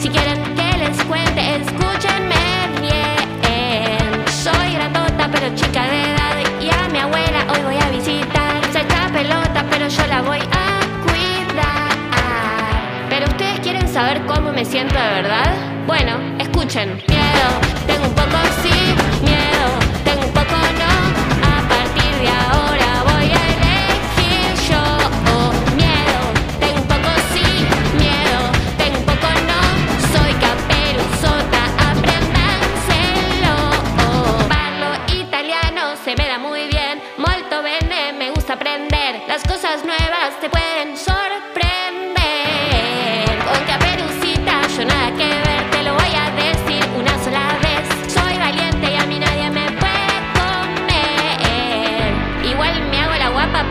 Si quieren que les cuente, escúchenme bien. Soy grandota, pero chica de edad. Y a mi abuela hoy voy a visitar. Se echa pelota, pero yo la voy a cuidar. Pero ustedes quieren saber cómo me siento de verdad? Bueno, escuchen. Miedo, tengo un poco sí.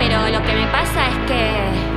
pero lo que me pasa es que...